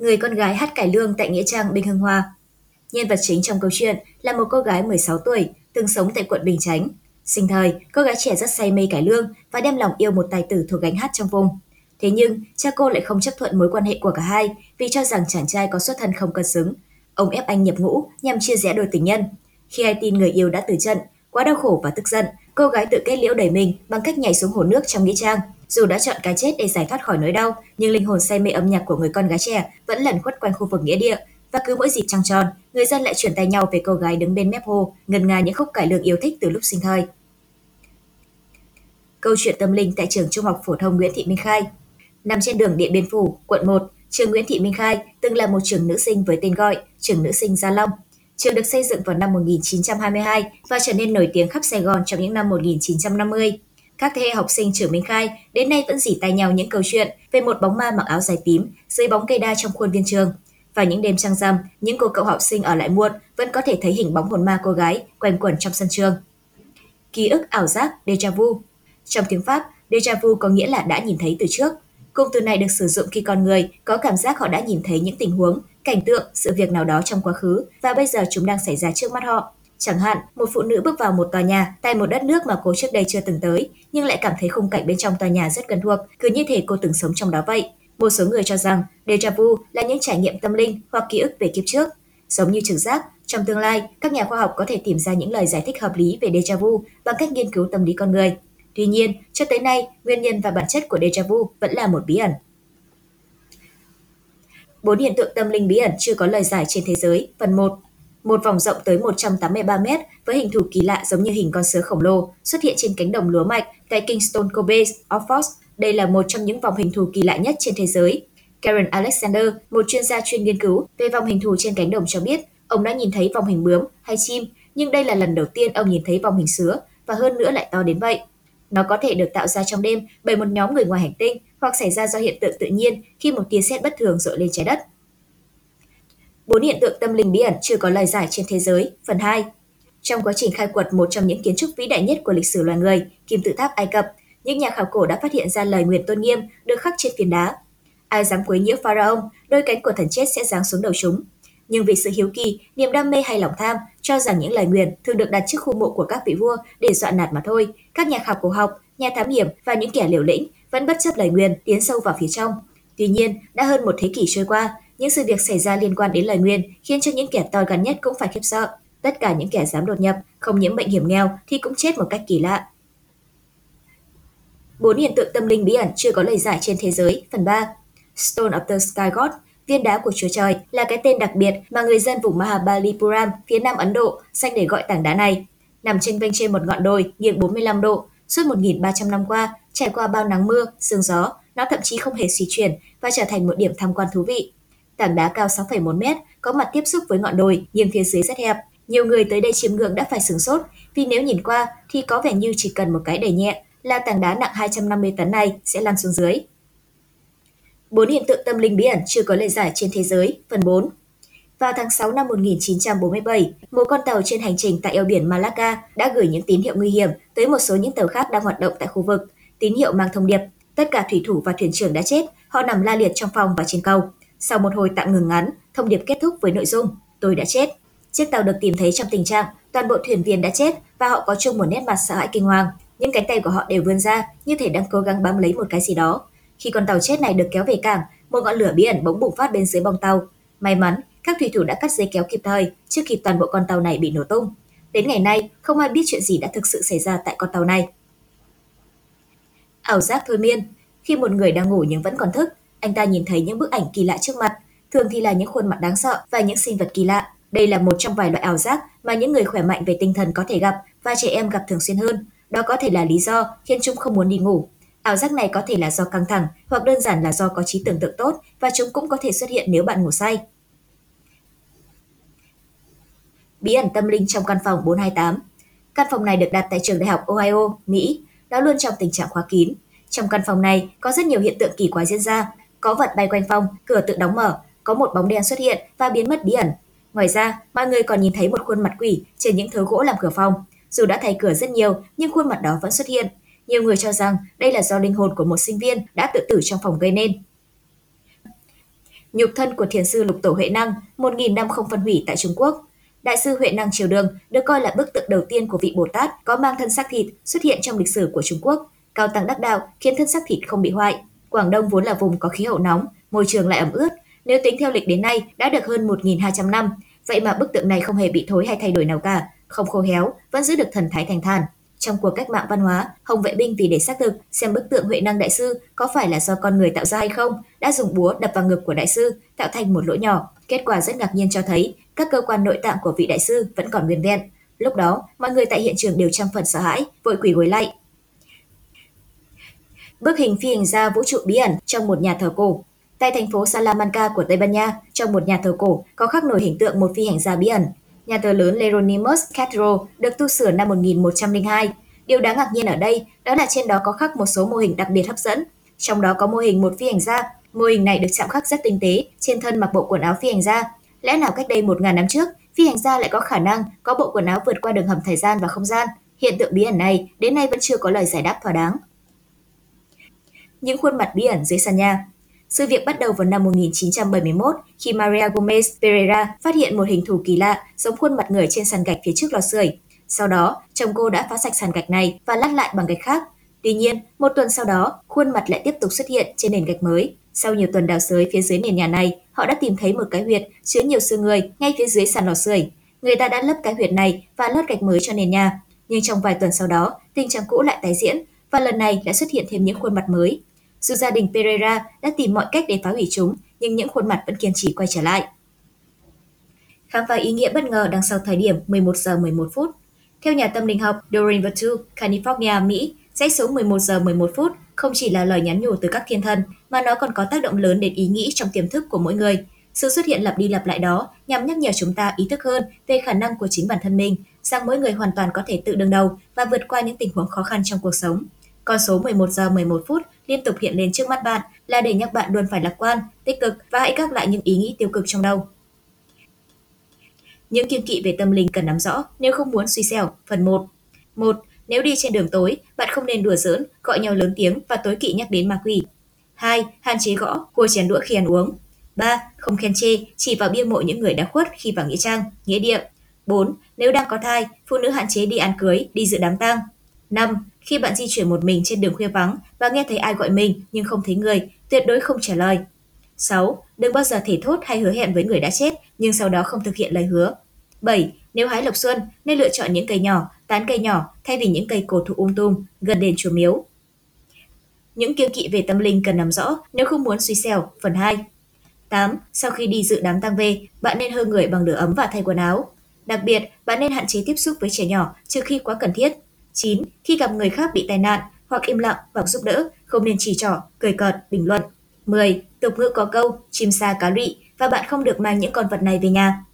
Người con gái hát cải lương tại Nghĩa Trang Bình Hưng Hoa. Nhân vật chính trong câu chuyện là một cô gái 16 tuổi, từng sống tại quận Bình Chánh. Sinh thời, cô gái trẻ rất say mê cải lương và đem lòng yêu một tài tử thuộc gánh hát trong vùng. Thế nhưng, cha cô lại không chấp thuận mối quan hệ của cả hai vì cho rằng chàng trai có xuất thân không cân xứng. Ông ép anh nhập ngũ nhằm chia rẽ đôi tình nhân. Khi ai tin người yêu đã từ trận, quá đau khổ và tức giận, cô gái tự kết liễu đẩy mình bằng cách nhảy xuống hồ nước trong nghĩa trang. Dù đã chọn cái chết để giải thoát khỏi nỗi đau, nhưng linh hồn say mê âm nhạc của người con gái trẻ vẫn lẩn khuất quanh khu vực nghĩa địa. Và cứ mỗi dịp trăng tròn, người dân lại chuyển tay nhau về cô gái đứng bên mép hồ, ngân nga những khúc cải lương yêu thích từ lúc sinh thời. Câu chuyện tâm linh tại trường Trung học phổ thông Nguyễn Thị Minh Khai Nằm trên đường Điện Biên Phủ, quận 1, trường Nguyễn Thị Minh Khai từng là một trường nữ sinh với tên gọi Trường Nữ sinh Gia Long. Trường được xây dựng vào năm 1922 và trở nên nổi tiếng khắp Sài Gòn trong những năm 1950. Các thế hệ học sinh trường Minh Khai đến nay vẫn dỉ tay nhau những câu chuyện về một bóng ma mặc áo dài tím dưới bóng cây đa trong khuôn viên trường. Vào những đêm trăng rằm, những cô cậu học sinh ở lại muộn vẫn có thể thấy hình bóng hồn ma cô gái quanh quẩn trong sân trường. Ký ức ảo giác, déjà vu. Trong tiếng Pháp, déjà vu có nghĩa là đã nhìn thấy từ trước. Cụm từ này được sử dụng khi con người có cảm giác họ đã nhìn thấy những tình huống, cảnh tượng, sự việc nào đó trong quá khứ và bây giờ chúng đang xảy ra trước mắt họ. Chẳng hạn, một phụ nữ bước vào một tòa nhà tại một đất nước mà cô trước đây chưa từng tới, nhưng lại cảm thấy khung cảnh bên trong tòa nhà rất quen thuộc, cứ như thể cô từng sống trong đó vậy. Một số người cho rằng déjà vu là những trải nghiệm tâm linh hoặc ký ức về kiếp trước. Giống như trực giác, trong tương lai, các nhà khoa học có thể tìm ra những lời giải thích hợp lý về déjà vu bằng cách nghiên cứu tâm lý con người. Tuy nhiên, cho tới nay, nguyên nhân và bản chất của déjà vu vẫn là một bí ẩn. Bốn hiện tượng tâm linh bí ẩn chưa có lời giải trên thế giới, phần 1. Một vòng rộng tới 183 mét với hình thù kỳ lạ giống như hình con sứa khổng lồ xuất hiện trên cánh đồng lúa mạch tại Kingston Kobe, Oxford. Đây là một trong những vòng hình thù kỳ lạ nhất trên thế giới. Karen Alexander, một chuyên gia chuyên nghiên cứu về vòng hình thù trên cánh đồng cho biết, ông đã nhìn thấy vòng hình bướm hay chim, nhưng đây là lần đầu tiên ông nhìn thấy vòng hình sứa và hơn nữa lại to đến vậy. Nó có thể được tạo ra trong đêm bởi một nhóm người ngoài hành tinh hoặc xảy ra do hiện tượng tự nhiên khi một tia sét bất thường dội lên trái đất. Bốn hiện tượng tâm linh bí ẩn chưa có lời giải trên thế giới, phần 2. Trong quá trình khai quật một trong những kiến trúc vĩ đại nhất của lịch sử loài người, kim tự tháp Ai Cập, những nhà khảo cổ đã phát hiện ra lời nguyền tôn nghiêm được khắc trên phiến đá. Ai dám quấy nhiễu pharaoh, đôi cánh của thần chết sẽ giáng xuống đầu chúng. Nhưng vì sự hiếu kỳ, niềm đam mê hay lòng tham cho rằng những lời nguyền thường được đặt trước khu mộ của các vị vua để dọa nạt mà thôi, các nhà khảo cổ học, nhà thám hiểm và những kẻ liều lĩnh vẫn bất chấp lời nguyền tiến sâu vào phía trong. Tuy nhiên, đã hơn một thế kỷ trôi qua, những sự việc xảy ra liên quan đến lời nguyền khiến cho những kẻ to gan nhất cũng phải khiếp sợ. Tất cả những kẻ dám đột nhập, không nhiễm bệnh hiểm nghèo thì cũng chết một cách kỳ lạ. Bốn hiện tượng tâm linh bí ẩn chưa có lời giải trên thế giới, phần 3. Stone of the Sky God, viên đá của Chúa Trời, là cái tên đặc biệt mà người dân vùng Mahabalipuram, phía nam Ấn Độ, dành để gọi tảng đá này. Nằm trên vênh trên một ngọn đồi nghiêng 45 độ, suốt 1.300 năm qua, trải qua bao nắng mưa, sương gió, nó thậm chí không hề suy chuyển và trở thành một điểm tham quan thú vị. Tảng đá cao 6,1 mét, có mặt tiếp xúc với ngọn đồi, nhưng phía dưới rất hẹp. Nhiều người tới đây chiêm ngưỡng đã phải sửng sốt, vì nếu nhìn qua thì có vẻ như chỉ cần một cái đẩy nhẹ là tảng đá nặng 250 tấn này sẽ lăn xuống dưới. Bốn hiện tượng tâm linh bí ẩn chưa có lời giải trên thế giới, phần 4. Vào tháng 6 năm 1947, một con tàu trên hành trình tại eo biển Malacca đã gửi những tín hiệu nguy hiểm tới một số những tàu khác đang hoạt động tại khu vực. Tín hiệu mang thông điệp, tất cả thủy thủ và thuyền trưởng đã chết, họ nằm la liệt trong phòng và trên cầu. Sau một hồi tạm ngừng ngắn, thông điệp kết thúc với nội dung tôi đã chết. Chiếc tàu được tìm thấy trong tình trạng toàn bộ thuyền viên đã chết và họ có chung một nét mặt sợ hãi kinh hoàng. Những cánh tay của họ đều vươn ra như thể đang cố gắng bám lấy một cái gì đó. Khi con tàu chết này được kéo về cảng, một ngọn lửa bí ẩn bỗng bùng phát bên dưới bong tàu. May mắn, các thủy thủ đã cắt dây kéo kịp thời trước khi toàn bộ con tàu này bị nổ tung. Đến ngày nay, không ai biết chuyện gì đã thực sự xảy ra tại con tàu này. Ảo giác thôi miên, khi một người đang ngủ nhưng vẫn còn thức, anh ta nhìn thấy những bức ảnh kỳ lạ trước mặt, thường thì là những khuôn mặt đáng sợ và những sinh vật kỳ lạ. Đây là một trong vài loại ảo giác mà những người khỏe mạnh về tinh thần có thể gặp và trẻ em gặp thường xuyên hơn. Đó có thể là lý do khiến chúng không muốn đi ngủ. Ảo giác này có thể là do căng thẳng hoặc đơn giản là do có trí tưởng tượng tốt và chúng cũng có thể xuất hiện nếu bạn ngủ say. Bí ẩn tâm linh trong căn phòng 428 Căn phòng này được đặt tại trường đại học Ohio, Mỹ. Nó luôn trong tình trạng khóa kín. Trong căn phòng này có rất nhiều hiện tượng kỳ quái diễn ra, có vật bay quanh phòng, cửa tự đóng mở, có một bóng đen xuất hiện và biến mất bí ẩn. Ngoài ra, mọi người còn nhìn thấy một khuôn mặt quỷ trên những thớ gỗ làm cửa phòng. Dù đã thay cửa rất nhiều, nhưng khuôn mặt đó vẫn xuất hiện. Nhiều người cho rằng đây là do linh hồn của một sinh viên đã tự tử trong phòng gây nên. Nhục thân của thiền sư Lục Tổ Huệ Năng, một nghìn năm không phân hủy tại Trung Quốc. Đại sư Huệ Năng Triều Đường được coi là bức tượng đầu tiên của vị Bồ Tát có mang thân xác thịt xuất hiện trong lịch sử của Trung Quốc. Cao tăng đắc đạo khiến thân xác thịt không bị hoại. Quảng Đông vốn là vùng có khí hậu nóng, môi trường lại ẩm ướt. Nếu tính theo lịch đến nay đã được hơn 1.200 năm, vậy mà bức tượng này không hề bị thối hay thay đổi nào cả, không khô héo, vẫn giữ được thần thái thành thản. Trong cuộc cách mạng văn hóa, Hồng vệ binh vì để xác thực xem bức tượng Huệ Năng đại sư có phải là do con người tạo ra hay không, đã dùng búa đập vào ngực của đại sư, tạo thành một lỗ nhỏ. Kết quả rất ngạc nhiên cho thấy các cơ quan nội tạng của vị đại sư vẫn còn nguyên vẹn. Lúc đó, mọi người tại hiện trường đều trăm phần sợ hãi, vội quỳ gối lại. Bức hình phi hành gia vũ trụ bí ẩn trong một nhà thờ cổ. Tại thành phố Salamanca của Tây Ban Nha, trong một nhà thờ cổ có khắc nổi hình tượng một phi hành gia bí ẩn. Nhà thờ lớn Leronimus Cathedral được tu sửa năm 1102. Điều đáng ngạc nhiên ở đây đó là trên đó có khắc một số mô hình đặc biệt hấp dẫn. Trong đó có mô hình một phi hành gia. Mô hình này được chạm khắc rất tinh tế, trên thân mặc bộ quần áo phi hành gia. Lẽ nào cách đây một ngàn năm trước, phi hành gia lại có khả năng có bộ quần áo vượt qua đường hầm thời gian và không gian? Hiện tượng bí ẩn này đến nay vẫn chưa có lời giải đáp thỏa đáng. Những khuôn mặt bí ẩn dưới sàn nhà sự việc bắt đầu vào năm 1971 khi Maria Gomez Pereira phát hiện một hình thù kỳ lạ giống khuôn mặt người trên sàn gạch phía trước lò sưởi. Sau đó, chồng cô đã phá sạch sàn gạch này và lát lại bằng gạch khác. Tuy nhiên, một tuần sau đó, khuôn mặt lại tiếp tục xuất hiện trên nền gạch mới. Sau nhiều tuần đào sới phía dưới nền nhà này, họ đã tìm thấy một cái huyệt chứa nhiều xương người ngay phía dưới sàn lò sưởi. Người ta đã lấp cái huyệt này và lót gạch mới cho nền nhà. Nhưng trong vài tuần sau đó, tình trạng cũ lại tái diễn và lần này lại xuất hiện thêm những khuôn mặt mới. Dù gia đình Pereira đã tìm mọi cách để phá hủy chúng, nhưng những khuôn mặt vẫn kiên trì quay trở lại. Khám phá ý nghĩa bất ngờ đằng sau thời điểm 11 giờ 11 phút. Theo nhà tâm linh học Doreen Virtue, California, Mỹ, dãy số 11 giờ 11 phút không chỉ là lời nhắn nhủ từ các thiên thần, mà nó còn có tác động lớn đến ý nghĩ trong tiềm thức của mỗi người. Sự xuất hiện lặp đi lặp lại đó nhằm nhắc nhở chúng ta ý thức hơn về khả năng của chính bản thân mình, rằng mỗi người hoàn toàn có thể tự đương đầu và vượt qua những tình huống khó khăn trong cuộc sống. Con số 11 giờ 11 phút liên tục hiện lên trước mắt bạn là để nhắc bạn luôn phải lạc quan, tích cực và hãy gác lại những ý nghĩ tiêu cực trong đầu. Những kiêng kỵ về tâm linh cần nắm rõ nếu không muốn suy xẻo. Phần 1. 1. Nếu đi trên đường tối, bạn không nên đùa giỡn, gọi nhau lớn tiếng và tối kỵ nhắc đến ma quỷ. 2. Hạn chế gõ, cua chén đũa khi ăn uống. 3. Không khen chê, chỉ vào bia mộ những người đã khuất khi vào nghĩa trang, nghĩa địa. 4. Nếu đang có thai, phụ nữ hạn chế đi ăn cưới, đi dự đám tang. 5. Khi bạn di chuyển một mình trên đường khuya vắng và nghe thấy ai gọi mình nhưng không thấy người, tuyệt đối không trả lời. 6. Đừng bao giờ thể thốt hay hứa hẹn với người đã chết nhưng sau đó không thực hiện lời hứa. 7. Nếu hái lộc xuân, nên lựa chọn những cây nhỏ, tán cây nhỏ thay vì những cây cổ thụ um tùm gần đền chùa miếu. Những kiêng kỵ về tâm linh cần nắm rõ nếu không muốn suy xẻo. Phần 2. 8. Sau khi đi dự đám tang về, bạn nên hơ người bằng lửa ấm và thay quần áo. Đặc biệt, bạn nên hạn chế tiếp xúc với trẻ nhỏ trừ khi quá cần thiết. 9. Khi gặp người khác bị tai nạn hoặc im lặng hoặc giúp đỡ, không nên chỉ trỏ, cười cợt, bình luận. 10. Tục ngữ có câu, chim sa cá lụy và bạn không được mang những con vật này về nhà.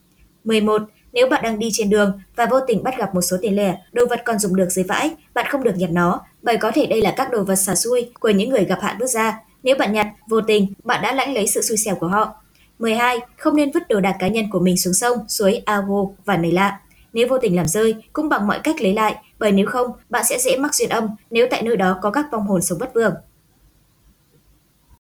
11. Nếu bạn đang đi trên đường và vô tình bắt gặp một số tiền lẻ, đồ vật còn dùng được dưới vãi, bạn không được nhặt nó, bởi có thể đây là các đồ vật xả xui của những người gặp hạn bước ra. Nếu bạn nhặt, vô tình, bạn đã lãnh lấy sự xui xẻo của họ. 12. Không nên vứt đồ đạc cá nhân của mình xuống sông, suối, ao hồ và nơi lạ. Nếu vô tình làm rơi, cũng bằng mọi cách lấy lại, bởi nếu không, bạn sẽ dễ mắc duyên âm nếu tại nơi đó có các vong hồn sống bất vượng.